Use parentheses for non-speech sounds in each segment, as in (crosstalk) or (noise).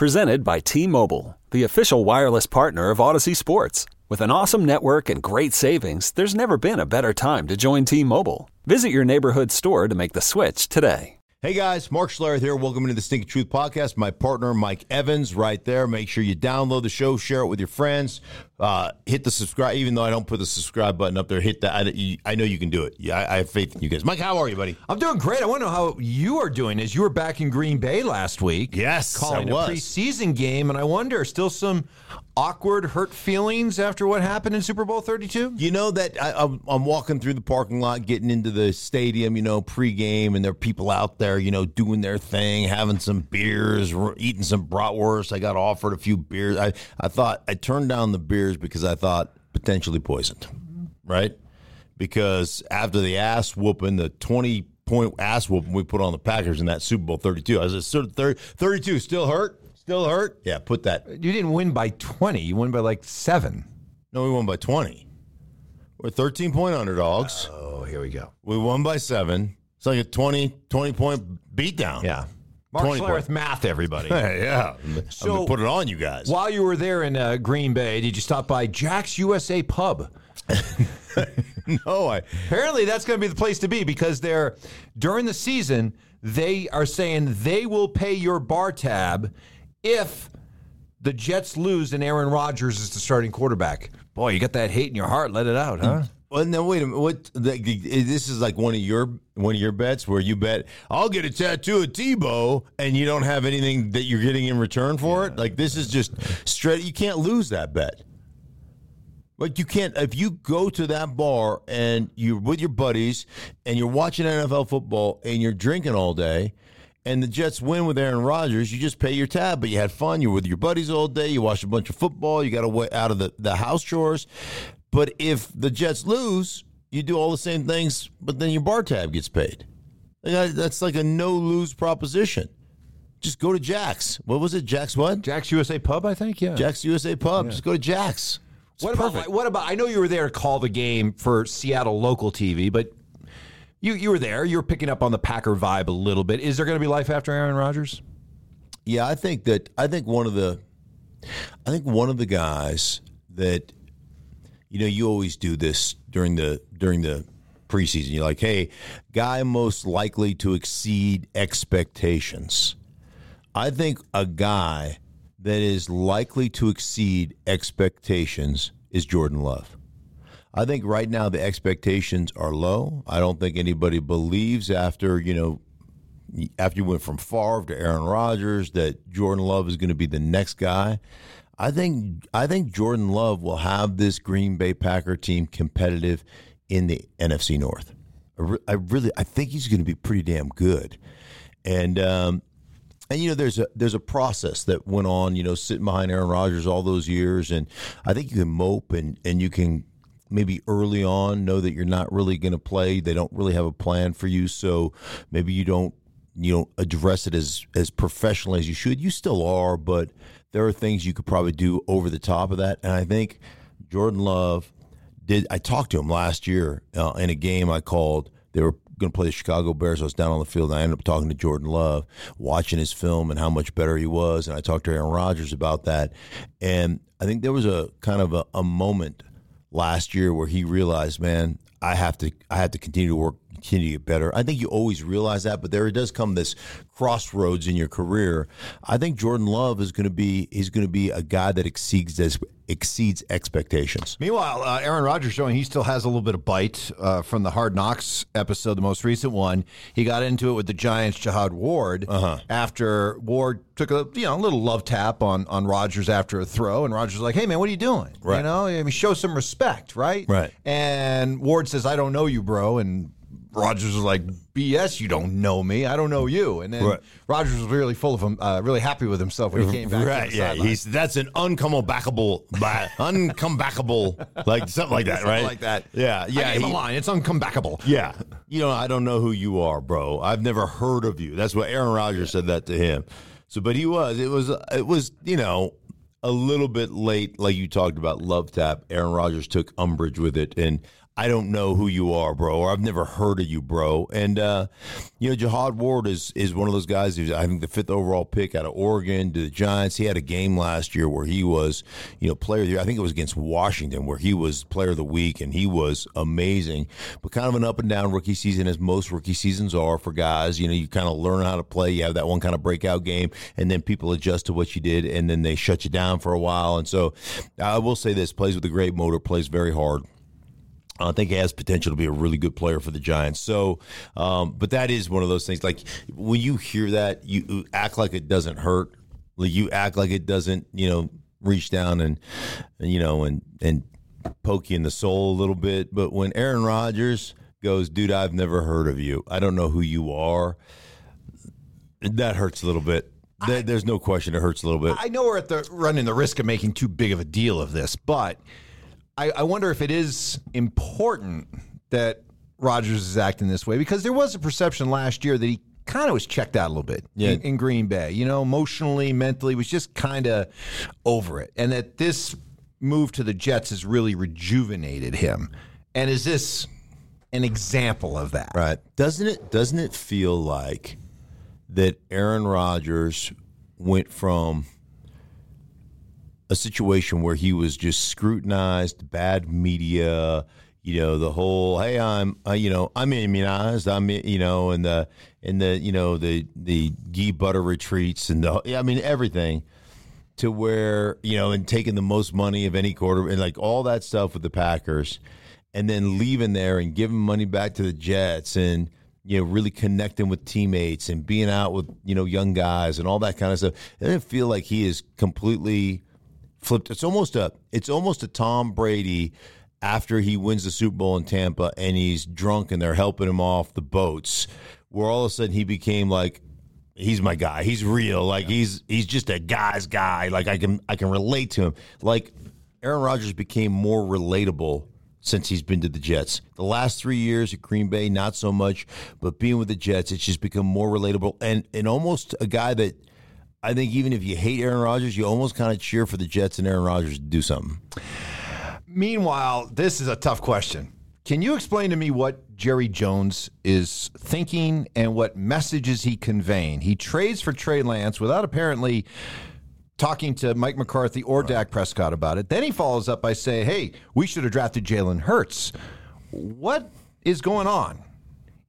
Presented by T Mobile, the official wireless partner of Audacy Sports. With an awesome network and great savings, there's never been a better time to join T Mobile. Visit your neighborhood store to make the switch today. Hey guys, Mark Schlereth here. Welcome to the Stinkin Truth Podcast. My partner, Mike Evans, right there. Make sure you download the show, share it with your friends, uh, hit the subscribe. Even though I don't put the subscribe button up there, hit that. I, I know you can do it. Yeah, I, I, have faith in you guys. Mike, how are you, buddy? I'm doing great. I want to know how you are doing. As you were back in Green Bay last week, yes, calling I a was. preseason game, and I wonder still some awkward, hurt feelings after what happened in Super Bowl 32. You know that I, I'm, I'm walking through the parking lot, getting into the stadium, you know, pregame, and there are people out there, you know, doing their thing, having some beers, eating some bratwurst. I got offered a few beers. I, I thought I turned down the because I thought potentially poisoned, right? Because after the ass whooping, the 20 point ass whooping we put on the Packers in that Super Bowl 32, I was like, 32 still hurt? Still hurt? Yeah, put that. You didn't win by 20. You won by like seven. No, we won by 20. We're 13 point underdogs. Oh, here we go. We won by seven. It's like a 20, 20 point beatdown. Yeah. Mark 20 Schlereth math, everybody. (laughs) Yeah. So- I'm going to put it on you guys. While you were there in uh, Green Bay, did you stop by Jack's USA Pub? (laughs) (laughs) no, I. Apparently, that's going to be the place to be because they're during the season. They are saying they will pay your bar tab if the Jets lose and Aaron Rodgers is the starting quarterback. Boy, you got that hate in your heart. Let it out, huh? Well, now wait a minute. What? The, this is like one of your one of your bets where you bet I'll get a tattoo of Tebow and you don't have anything that you're getting in return for it. Like this is just straight. You can't lose that bet. Like you can't if you go to that bar and you're with your buddies and you're watching NFL football and you're drinking all day. And the Jets win with Aaron Rodgers. You just pay your tab, but you had fun. You're with your buddies all day. You watched a bunch of football. You got away out of the, the house chores. But if the Jets lose, you do all the same things, but then your bar tab gets paid. That's like a no lose proposition. Just go to Jack's. What was it? Jack's what? Jack's USA Pub, I think. Yeah. Jack's USA Pub. Just go to Jack's. It's What perfect. about what about? I know you were there to call the game for Seattle local TV, but you you were there. You were picking up on the Packer vibe a little bit. Is there going to be life after Aaron Rodgers? Yeah, I think that I think one of the I think one of the guys that you know you always do this during the during the preseason. You're like, hey, guy most likely to exceed expectations. I think a guy that is likely to exceed expectations is Jordan Love. I think right now the expectations are low. I don't think anybody believes after, you know, after you went from Favre to Aaron Rodgers that Jordan Love is going to be the next guy. I think I think Jordan Love will have this Green Bay Packer team competitive in the NFC North. I, re- I really I think he's going to be pretty damn good. And um, and you know there's a there's a process that went on, you know, sitting behind Aaron Rodgers all those years and I think you can mope and and you can maybe early on know that you're not really going to play. They don't really have a plan for you, so maybe you don't you don't address it as as professionally as you should. You still are, but there are things you could probably do over the top of that. And I think Jordan Love did. I talked to him last year uh, in a game I called. They were going to play the Chicago Bears. I was down on the field, and I ended up talking to Jordan Love, watching his film and how much better he was. And I talked to Aaron Rodgers about that. And I think there was a kind of a, a moment last year where he realized, man, I have to I have to continue to work continue to get better. I think you always realize that, but there does come this crossroads in your career. I think Jordan Love is going to be he's going to be a guy that exceeds exceeds expectations. Meanwhile, uh, Aaron Rodgers showing he still has a little bit of bite uh, from the Hard Knocks episode, the most recent one. He got into it with the Giants' Jihad Ward Uh-huh. after Ward took a you know a little love tap on on Rodgers after a throw, and Rodgers was like, "Hey man, what are you doing? You know, I mean, show some respect, right? Right. And Ward says, "I don't know you, bro," and Rodgers was like, "BS, you don't know me. I don't know you." And then Right. Rodgers was really full of him, uh, really happy with himself when he came back. to Right, yeah, sideline. he's that's an uncomebackable, uncomebackable, like something like that, (laughs) Something right? like that. Yeah, yeah, I he- a line. It's uncomebackable. Yeah. You know, I don't know who you are, bro. I've never heard of you. That's what Aaron Rodgers said that to him. So, but he was, it was, it was, you know, a little bit late, like you talked about love tap. Aaron Rodgers took umbrage with it. And I don't know who you are, bro, or I've never heard of you, bro. And, uh, you know, Jihad Ward is, is one of those guys who's, I think, the fifth overall pick out of Oregon to the Giants. He had a game last year where he was, you know, player of the year. I think it was against Washington where he was player of the week and he was amazing. But kind of an up and down rookie season, as most rookie seasons are for guys. You know, you kind of learn how to play. You have that one kind of breakout game, and then people adjust to what you did, and then they shut you down for a while. And so I will say this plays with a great motor, plays very hard. I think he has potential to be a really good player for the Giants. So, um, but that is one of those things. Like when you hear that, you act like it doesn't hurt. Like you act like it doesn't, you know, reach down and, and you know, and and poke you in the soul a little bit. But when Aaron Rodgers goes, dude, I've never heard of you. I don't know who you are. That hurts a little bit. There- There's no question it hurts a little bit. I know we're at the running the risk of making too big of a deal of this, but I, I wonder if it is important that Rodgers is acting this way because there was a perception last year that he kind of was checked out a little bit Yeah. in, in Green Bay. You know, emotionally, mentally, was just kind of over it, and that this move to the Jets has really rejuvenated him. And is this an example of that? Right. Doesn't it doesn't it feel like that Aaron Rodgers went from a situation where he was just scrutinized, bad media, you know, the whole hey, I'm uh, you know, I'm immunized, I'm you know, and the and the you know, the the ghee butter retreats and the I mean everything to where you know and taking the most money of any quarter and like all that stuff with the Packers, and then leaving there and giving money back to the Jets and you know really connecting with teammates and being out with you know young guys and all that kind of stuff. I didn't feel like he is completely flipped. It's almost a it's almost a Tom Brady after he wins the Super Bowl in Tampa and he's drunk and they're helping him off the boats, where all of a sudden he became like he's my guy. He's real. Like he's he's just a guy's guy. Like I can I can relate to him. Like Aaron Rodgers became more relatable since he's been to the Jets. The last three years at Green Bay, not so much, but being with the Jets, it's just become more relatable and and almost a guy that I think even if you hate Aaron Rodgers, you almost kind of cheer for the Jets and Aaron Rodgers to do something. Meanwhile, this is a tough question. Can you explain to me what Jerry Jones is thinking and what messages he conveying? He trades for Trey Lance without apparently talking to Mike McCarthy or Dak Prescott about it. Then he follows up by saying, "Hey, we should have drafted Jalen Hurts." What is going on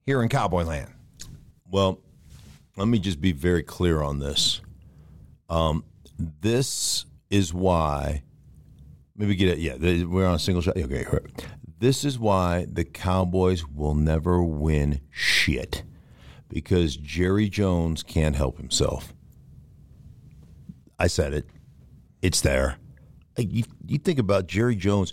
here in Cowboy Land? Well, let me just be very clear on this. Um, this is why. Maybe get it. Yeah, we're on a single shot. Okay, this is why the Cowboys will never win shit because Jerry Jones can't help himself. I said it. It's there. You, you think about Jerry Jones.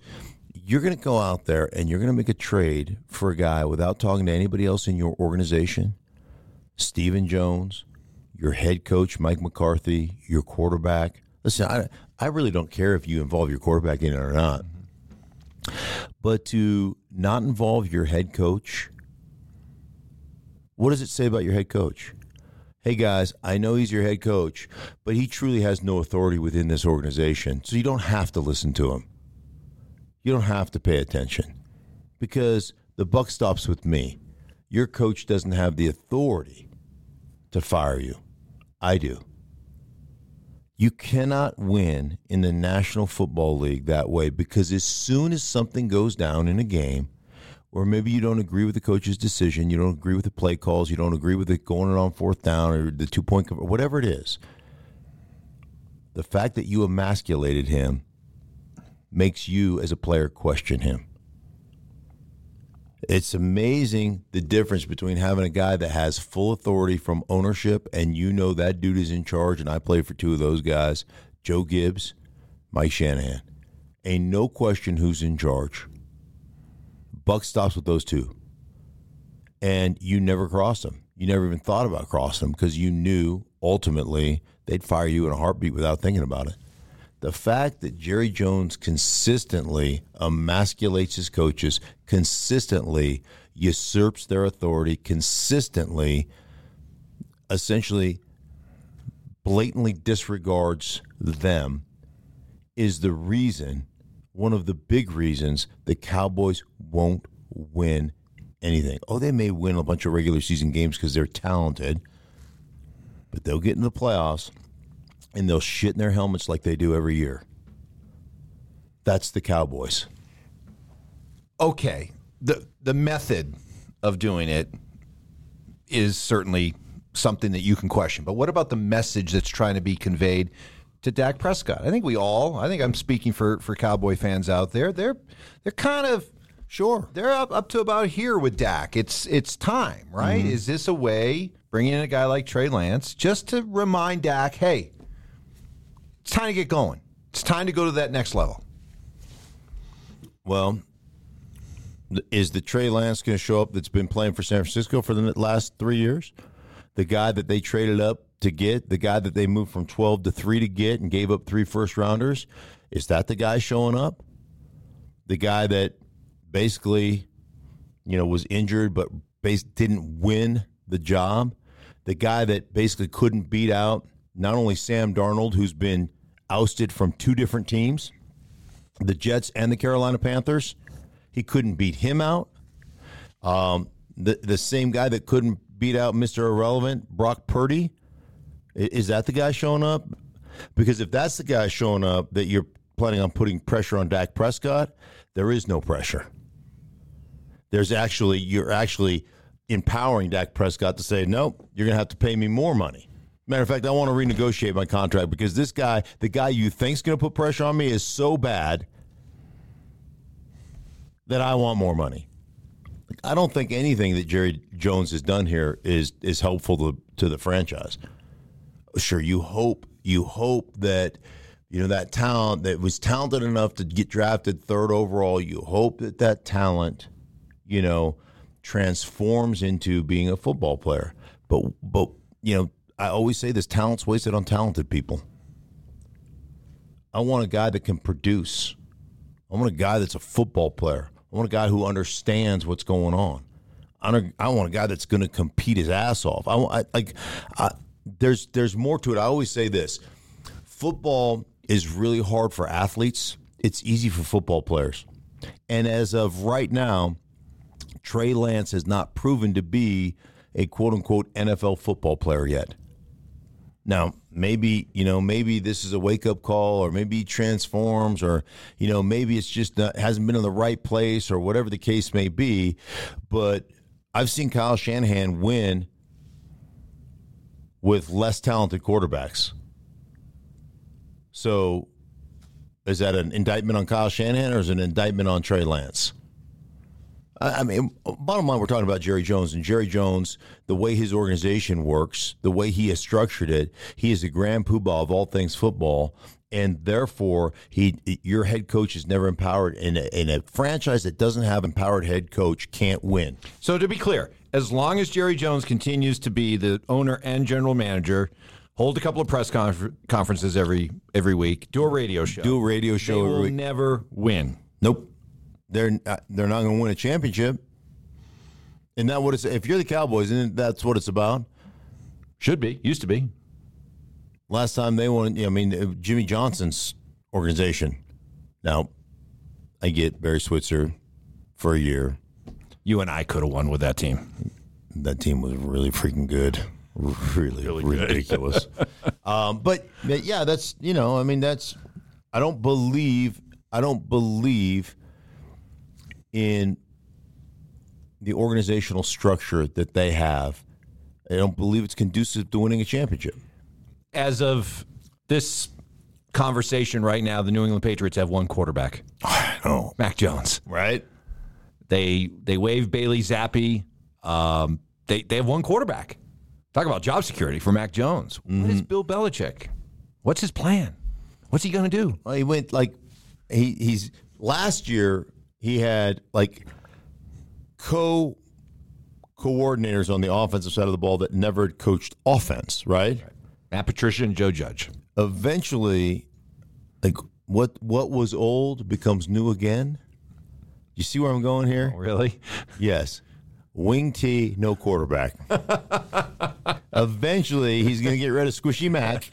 You're going to go out there and you're going to make a trade for a guy without talking to anybody else in your organization. Stephen Jones, your head coach Mike McCarthy, your quarterback. Listen, I I really don't care if you involve your quarterback in it or not. But to not involve your head coach, what does it say about your head coach? Hey guys, I know he's your head coach, but he truly has no authority within this organization. So you don't have to listen to him. You don't have to pay attention because the buck stops with me. Your coach doesn't have the authority to fire you. I do. You cannot win in the National Football League that way because as soon as something goes down in a game, or maybe you don't agree with the coach's decision, you don't agree with the play calls, you don't agree with it going on fourth down or the two point, whatever it is. The fact that you emasculated him makes you as a player question him. It's amazing the difference between having a guy that has full authority from ownership and you know that dude is in charge. And I played for two of those guys Joe Gibbs, Mike Shanahan. Ain't no question who's in charge. Buck stops with those two. And you never crossed them. You never even thought about crossing them because you knew ultimately they'd fire you in a heartbeat without thinking about it. The fact that Jerry Jones consistently emasculates his coaches, consistently usurps their authority, consistently, essentially, blatantly disregards them is the reason, one of the big reasons, the Cowboys won't win anything. Oh, they may win a bunch of regular season games because they're talented, but they'll get in the playoffs and they'll shit in their helmets like they do every year. That's the Cowboys. Okay. The the method of doing it is certainly something that you can question. But what about the message that's trying to be conveyed to Dak Prescott? I think we all, I think I'm speaking for for Cowboy fans out there. They're they're kind of Sure. They're up, up to about here with Dak. It's it's time, right? Mm-hmm. Is this a way bringing in a guy like Trey Lance just to remind Dak, hey, it's time to get going. It's time to go to that next level. Well, is the Trey Lance going to show up that's been playing for San Francisco for the last three years? The guy that they traded up to get, the guy that they moved from 12 to 3 to get and gave up three first rounders, is that the guy showing up? The guy that basically, you know, was injured but bas- didn't win the job? The guy that basically couldn't beat out not only Sam Darnold, who's been ousted from two different teams, the Jets and the Carolina Panthers. He couldn't beat him out. Um, the the same guy that couldn't beat out Mr. Irrelevant, Brock Purdy. Is that the guy showing up? Because if that's the guy showing up that you're planning on putting pressure on Dak Prescott, there is no pressure. There's actually you're actually empowering Dak Prescott to say, "Nope, you're going to have to pay me more money." Matter of fact, I want to renegotiate my contract because this guy, the guy you think's going to put pressure on me, is so bad that I want more money. I don't think anything that Jerry Jones has done here is is helpful to, to the franchise. Sure, you hope you hope that you know that talent that was talented enough to get drafted third overall. You hope that that talent, you know, transforms into being a football player. But but you know, I always say this: talent's wasted on talented people. I want a guy that can produce. I want a guy that's a football player. I want a guy who understands what's going on. I, want a guy that's going to compete his ass off. I, want- like. There's there's more to it. I always say this: football is really hard for athletes. It's easy for football players. And as of right now, Trey Lance has not proven to be a quote unquote NFL football player yet. Now, maybe, you know, maybe this is a wake up call or maybe transforms or, you know, maybe it's just not, hasn't been in the right place or whatever the case may be. But I've seen Kyle Shanahan win with less talented quarterbacks. So is that an indictment on Kyle Shanahan or is it an indictment on Trey Lance? I mean, bottom line, we're talking about Jerry Jones, and Jerry Jones, the way his organization works, the way he has structured it, he is the grand poobah of all things football, and therefore, he your head coach is never empowered, and a, and a franchise that doesn't have empowered head coach can't win. So to be clear, as long as Jerry Jones continues to be the owner and general manager, hold a couple of press confer- conferences every every week, do a radio show, Do a radio they show every will week. never win. Nope, they're not, they're not going to win a championship. Isn't that what it's? If you're the Cowboys, isn't that's what it's about? Should be, used to be. Last time they won, I mean, uh, Jimmy Johnson's organization. Now, I get Barry Switzer for a year. You and I could have won with that team. That team was really freaking good, really, ridiculous. (laughs) um, but, but yeah, that's you know, I mean, that's I don't believe I don't believe in the organizational structure that they have, I don't believe it's conducive to winning a championship. As of this conversation right now, the New England Patriots have one quarterback, (sighs) Oh, Mac Jones. right? They they waive Bailey Zappe. Um, they they have one quarterback. Talk about job security for Mac Jones. What is Bill Belichick? What's his plan? What's he going to do? Well, he went like he he's last year he had like co coordinators on the offensive side of the ball that never coached offense, right? Matt Patricia and Joe Judge. Eventually, like what what was old becomes new again. You see where I'm going here? Oh, really? (laughs) Yes. Wing T, no quarterback. (laughs) Eventually, he's going to get rid of Squishy Mac,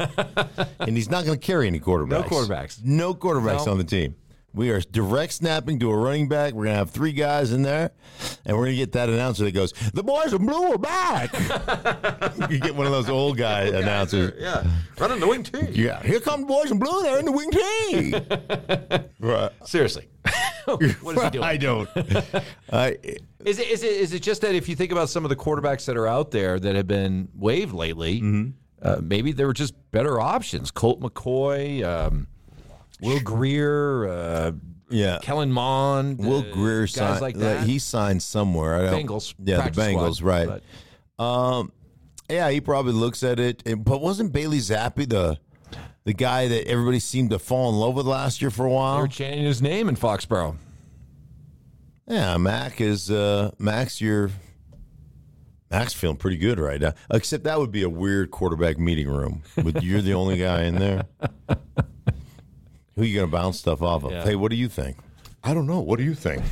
and he's not going to carry any quarterbacks. No quarterbacks. No quarterbacks No. on the team. We are direct snapping to a running back. We're going to have three guys in there, and we're going to get that announcer that goes, "The boys in blue are back." (laughs) you get one of those old guy announcers. Yeah. Running the wing T. Yeah, here come the boys in blue. They're in the wing T. (laughs) right. Seriously. (laughs) what is he doing? I don't. I, Is it, is it is it just that if you think about some of the quarterbacks that are out there that have been waived lately, uh, maybe there were just better options. Colt McCoy, um, Will Grier, uh, yeah. Kellen Mond, Will uh, Grier guys signed. like that. he signed somewhere. I don't, Bengals, Yeah, the Bengals. squad, right. but- Um, yeah, he probably looks at it. and- But wasn't Bailey Zappe the the guy that everybody seemed to fall in love with last year for a They while? were chanting his name in Foxborough. Yeah, Mac is uh, You're Mac's feeling pretty good right now. Except that would be a weird quarterback meeting room. But you're the only guy in there. (laughs) Who are you gonna bounce stuff off of? Yeah. Hey, what do you think? I don't know. What do you think?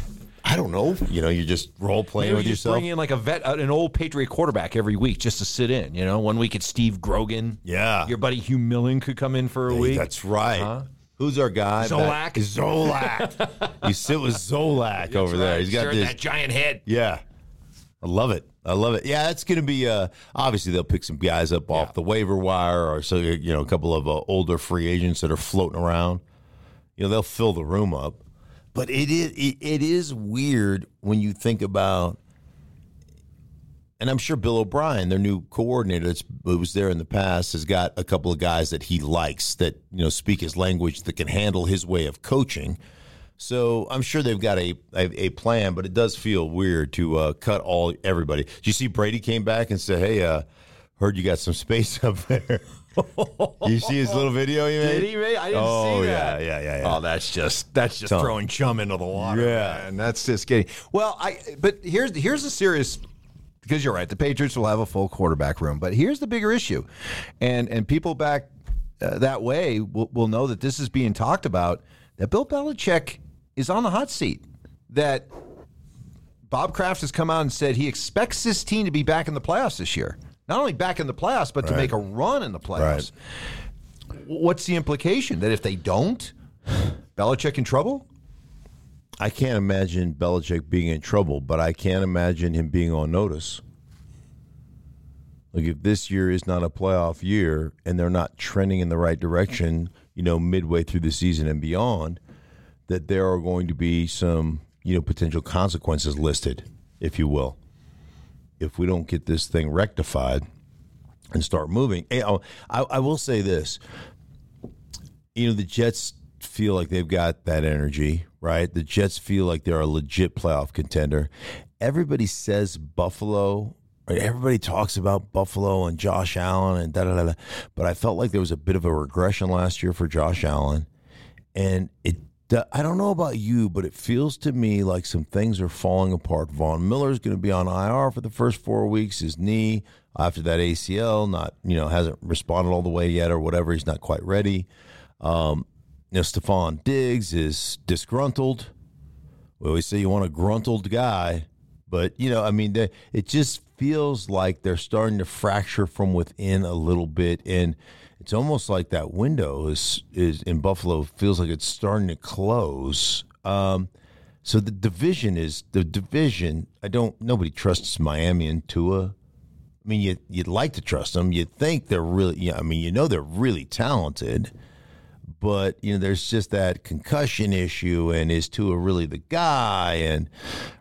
I don't know. You know, you're just role playing Maybe with we just yourself. bring in like a vet, uh, an old Patriot quarterback every week just to sit in. You know, one week it's Steve Grogan. Yeah. your buddy Hugh Millen could come in for a Hey, week. That's right. Huh? Who's our guy? Zolak. Zolak. (laughs) you sit with Zolak over there. He's got this. that giant head. Yeah. I love it. I love it. Yeah, it's going to be. Uh, obviously, they'll pick some guys up off the waiver wire, or so you know, a couple of uh, older free agents that are floating around. You know, they'll fill the room up. But it is it, it is weird when you think about, and I'm sure Bill O'Brien, their new coordinator, that's who was there in the past, has got a couple of guys that he likes that you know speak his language that can handle his way of coaching. So I'm sure they've got a a, a plan, but it does feel weird to uh, cut all everybody. Did you see Brady came back and said, "Hey, uh, heard you got some space (laughs) up there." (laughs) you see his little video he made? Did he really? I didn't oh, see that. yeah, yeah, yeah, yeah. Oh, that's just that's just Tom. throwing chum into the water. Yeah. man. that's just getting. Well, I but here's here's a serious because you're right. The Patriots will have a full quarterback room, but here's the bigger issue, and and people back uh, that way will, will know that this is being talked about. That Bill Belichick is on the hot seat. That Bob Kraft has come out and said he expects this team to be back in the playoffs this year. Not only back in the playoffs, but to make a run in the playoffs. What's the implication? That if they don't, Belichick in trouble? I can't imagine Belichick being in trouble, but I can't imagine him being on notice. Like if this year is not a playoff year and they're not trending in the right direction, you know, midway through the season and beyond, that there are going to be some, you know, potential consequences listed, if you will. If we don't get this thing rectified and start moving. Oh, I, I will say this you know, the Jets feel like they've got that energy, right? The Jets feel like they're a legit playoff contender. Everybody says Buffalo? Everybody talks about Buffalo and Josh Allen and da da da. But I felt like there was a bit of a regression last year for Josh Allen. And it, I don't know about you, but it feels to me like some things are falling apart. Von Miller is going to be on IR for the first four weeks. His knee after that ACL, not you know hasn't responded all the way yet or whatever. He's not quite ready. Um, you know, Stefon Diggs is disgruntled. We always say you want a gruntled guy, but you know, I mean, it just feels like they're starting to fracture from within a little bit, and it's almost like that window is is in Buffalo feels like it's starting to close. Um, so the division is the division. I don't. Nobody trusts Miami and Tua. I mean, you you'd like to trust them. You think they're really. Yeah, I mean, you know they're really talented but you know, there's just that concussion issue, and is Tua really the guy? And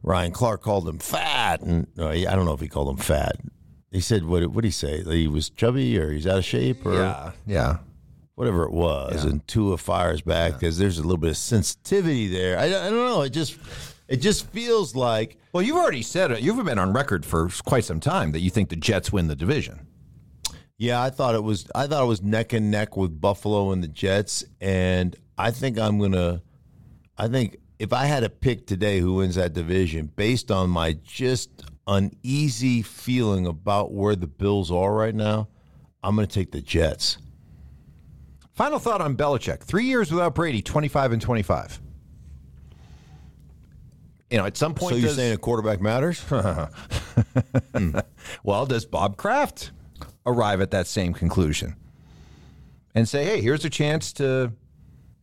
Ryan Clark called him fat, and uh, I don't know if he called him fat. He said, "What? What did he say? That he was chubby, or he's out of shape, or Yeah, yeah. whatever it was." Yeah. And Tua fires back because there's a little bit of sensitivity there. I, I don't know. It just it just feels like Well, you've already said it. You've been on record for quite some time that you think the Jets win the division. Yeah, I thought it was. I thought it was neck and neck with Buffalo and the Jets, and I think I'm gonna. I think if I had to pick today who wins that division, based on my just uneasy feeling about where the Bills are right now, I'm gonna take the Jets. Final thought on Belichick: three years without Brady, twenty-five and twenty-five. You know, at some point, so you're does- saying a quarterback matters? (laughs) (laughs) Hmm. well, does Bob Kraft arrive at that same conclusion and say, "Hey, here's a chance to,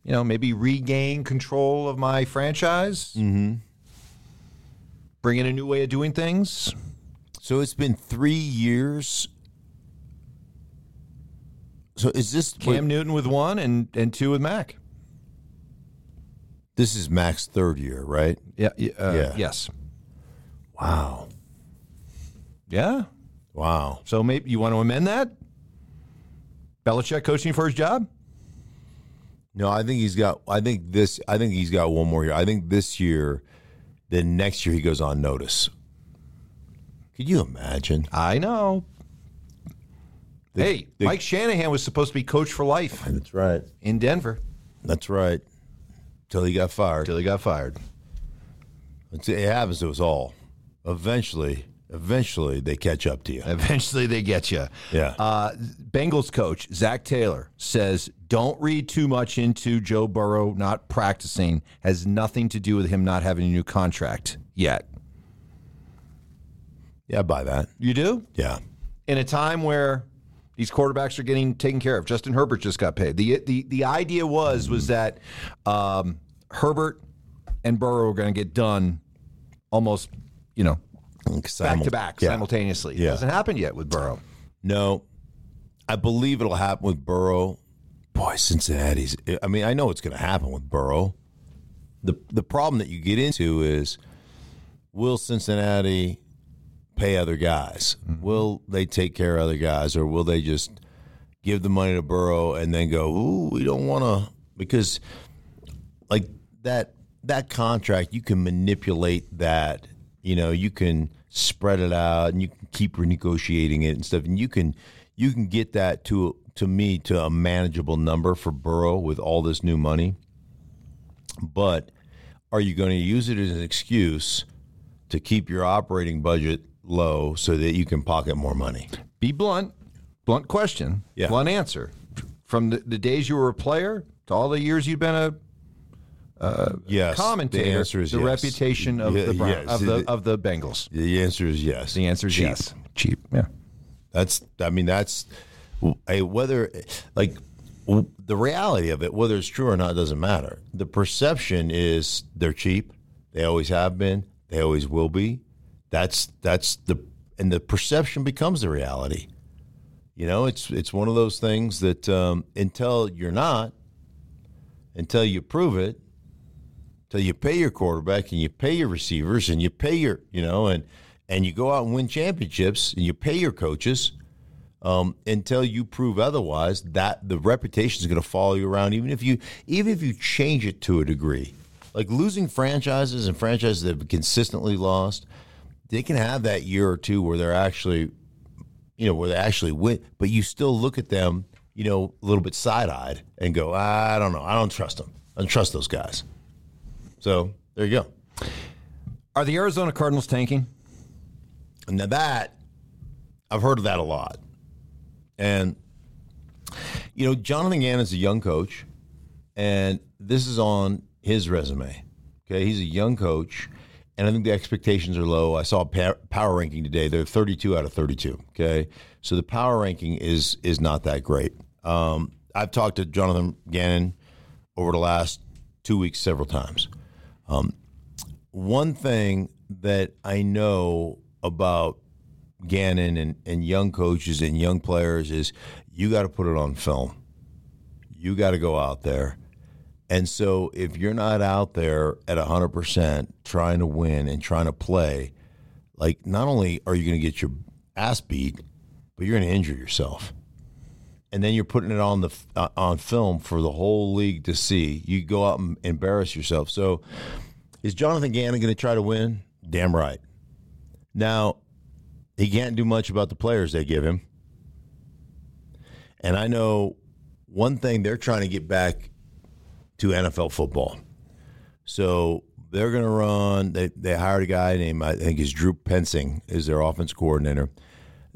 you know, maybe regain control of my franchise, mm-hmm. bring in a new way of doing things"? so it's been three years. So is this Cam Newton with one and and two with Mac. This is Mac's third year, right? Yeah. yeah, uh, Yeah. Yes. Wow. Yeah. Wow. So maybe you want to amend that? Belichick coaching for his job? No, I think he's got. I think this. I think he's got one more year. I think this year, then next year he goes on notice. Could you imagine? I know. The- hey, the- Mike Shanahan was supposed to be coach for life That's right. in Denver That's right. Till he got fired. Till he got fired. It's- It happens to us all. Eventually, eventually they catch up to you. Eventually, they get you. Yeah. Uh, Bengals coach Zac Taylor says, "Don't read too much into Joe Burrow not practicing. Has nothing to do with him not having a new contract yet. Yeah, I buy that. You do? Yeah. in a time where these quarterbacks are getting taken care of. Justin Herbert just got paid. the the The idea was was that um, Herbert and Burrow are going to get done almost, you know, back Simul- to back Yeah. simultaneously. It hasn't happened yet with Burrow. No, I believe it'll happen with Burrow. Boy, Cincinnati's. I mean, I know it's going to happen with Burrow. the The problem that you get into is, will Cincinnati pay other guys? Mm-hmm. Will they take care of other guys, or will they just give the money to Burrow and then go, "Ooh, we don't want to," because like that that contract, you can manipulate that. You know, you can spread it out and you can keep renegotiating it and stuff, and you can you can get that to to me to a manageable number for Burrow with all this new money. But are you going to use it as an excuse to keep your operating budget low so that you can pocket more money? Be blunt, blunt question, Yeah. blunt answer. From the, the days you were a player to all the years you've been a Yes. commentator, the answer is the yes. reputation of Yeah, the Brown, yes. of the of the Bengals. The answer is yes. The answer is Cheap. yes. Cheap. Yeah. That's, I mean, that's a whether, like, w- the reality of it, whether it's true or not, doesn't matter. The perception is they're cheap. They always have been. They always will be. That's that's the and the perception becomes the reality. You know, it's it's one of those things that um, until you're not, until you prove it, until you pay your quarterback and you pay your receivers and you pay your you know and and you go out and win championships and you pay your coaches um, until you prove otherwise that the reputation is going to follow you around even if you even if you change it to a degree. Like losing franchises and franchises that have consistently lost they can have that year or two where they're actually you know where they actually win but you still look at them you know a little bit side-eyed and go i don't know. I don't trust them i don't trust those guys so there you go Are the Arizona Cardinals tanking? Now that I've heard of that a lot, and you know, Jonathan Gannon is a young coach, and this is on his resume. Okay, he's a young coach, and I think the expectations are low. I saw a power ranking today; they're 32 out of 32. Okay, so the power ranking is is not that great. Um, I've talked to Jonathan Gannon over the last two weeks several times Um, one thing that I know about Gannon and, and young coaches and young players is you got to put it on film. You got to go out there. And so if you're not out there at 100% trying to win and trying to play, like not only are you going to get your ass beat, but you're going to injure yourself. And then you're putting it on the uh, on film for the whole league to see. You go out and embarrass yourself. So is Jonathan Gannon going to try to win? Damn right. Now, he can't do much about the players they give him. And I know one thing they're trying to get back to NFL football. So they're going to run. They they hired a guy named I think is Drew Petzing is their offense coordinator.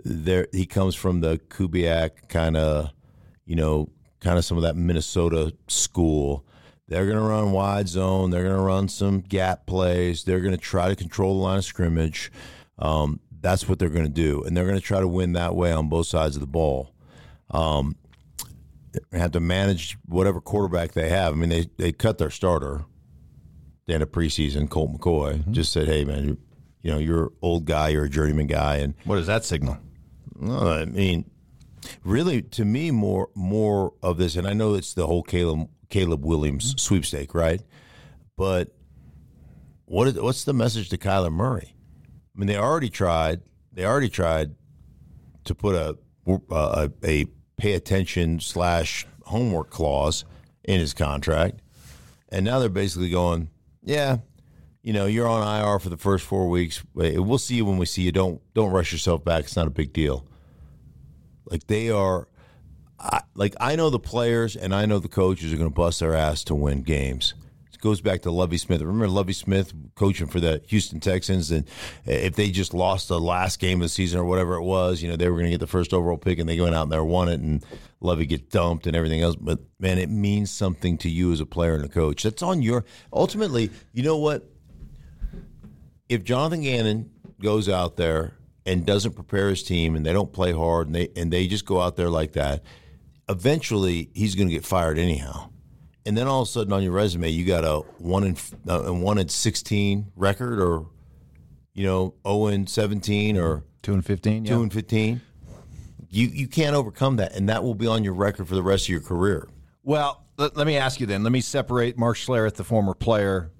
There he comes from the Kubiak kind of, you know, kind of some of that Minnesota school. They're going to run wide zone. They're going to run some gap plays. They're going to try to control the line of scrimmage. Um, that's what they're going to do, and they're going to try to win that way on both sides of the ball. Um, they have to manage whatever quarterback they have. I mean, they they cut their starter. The end of preseason, Colt McCoy Mm-hmm. just said, "Hey, man, you, you know you're an old guy, you're a journeyman guy, and What does that signal? No, I mean, really, to me, more more of this, and I know it's the whole Caleb Caleb Williams mm-hmm. sweepstake, right? But what is what's the message to Kyler Murray? I mean, they already tried. They already tried to put a a, a pay attention slash homework clause in his contract, and now they're basically going, yeah. You know, you're on IR for the first four weeks. We'll see you when we see you. Don't don't rush yourself back. It's not a big deal. Like they are, I, like I know the players and I know the coaches are going to bust their ass to win games. It goes back to Lovie Smith. Remember Lovie Smith coaching for the Houston Texans, and eh, if they just lost the last game of the season or whatever it was, you know they were going to get the first overall pick, and they went out and they won it, and Lovie get dumped and everything else. But man, it means something to you as a player and a coach. That's on your ultimately. You know what? If Jonathan Gannon goes out there and doesn't prepare his team and they don't play hard and they and they just go out there like that, eventually he's going to get fired anyhow. And then all of a sudden on your resume you got a one in uh, one in sixteen record or you know zero and seventeen or Two and fifteen. two and fifteen. You you can't overcome that, and that will be on your record for the rest of your career. Well, let, let me ask you then. Let me separate Mark Schlereth, the former player,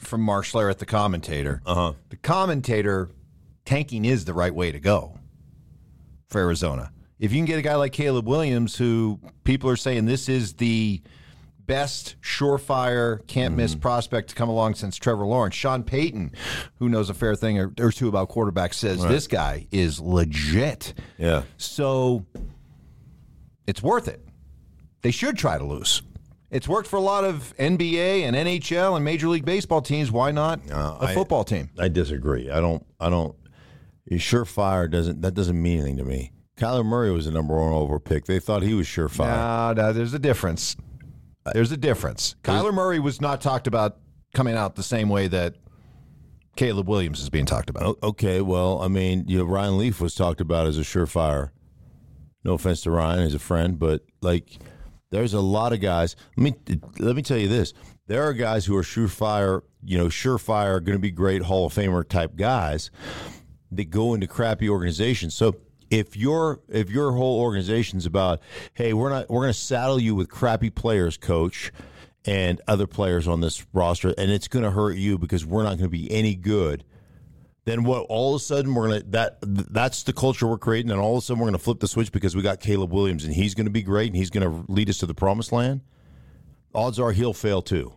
from Mark Schlereth, the commentator. Uh-huh. The commentator, tanking is the right way to go for Arizona. If you can get a guy like Caleb Williams, who people are saying this is the best surefire, can't miss prospect to come along since Trevor Lawrence. Sean Payton, who knows a fair thing or, or two about quarterbacks, says this guy is legit. Yeah. So it's worth it. They should try to lose. It's worked for a lot of NBA and NHL and Major League Baseball teams. Why not a I- football team? I disagree. I don't. I don't. Surefire doesn't. That doesn't mean anything to me. Kyler Murray was the number one over pick. They thought he was surefire. No, no, there's a difference. There's a difference. Kyler Murray was not talked about coming out the same way that Caleb Williams is being talked about. Okay, well, I mean, you know, Ryan Leaf was talked about as a surefire. No offense to Ryan, he's a friend, but like, there's a lot of guys. Let me let me tell you this: there are guys who are surefire, you know, surefire, going to be great Hall of Famer type guys that go into crappy organizations. So if your if your whole organization's about, hey, we're not we're going to saddle you with crappy players, coach, and other players on this roster, and it's going to hurt you because we're not going to be any good. Then what? All of a sudden we're gonna that that's the culture we're creating, and all of a sudden we're gonna flip the switch because we got Caleb Williams and he's gonna be great and he's gonna lead us to the promised land. Odds are he'll fail too.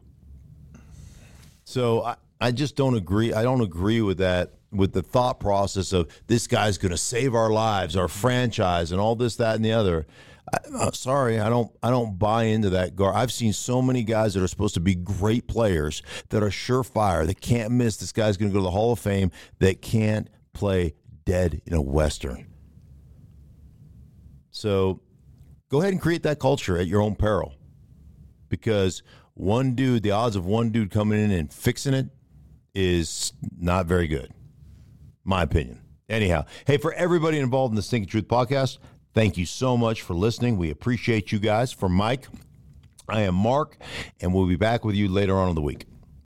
So I, I just don't agree. I don't agree with that with the thought process of this guy's to save our lives, our franchise, and all this, that, and the other. I, uh, sorry, I don't. I don't buy into that. Gar, I've seen so many guys that are supposed to be great players that are surefire that can't miss. This guy's going to go to the Hall of Fame that can't play dead in a western. So, go ahead and create that culture at your own peril because one dude, the odds of one dude coming in and fixing it is not very good. My opinion. Anyhow, hey, for everybody involved in the Stinkin Truth podcast, thank you so much for listening. We appreciate you guys. For Mike, I am Mark, and we'll be back with you later on in the week.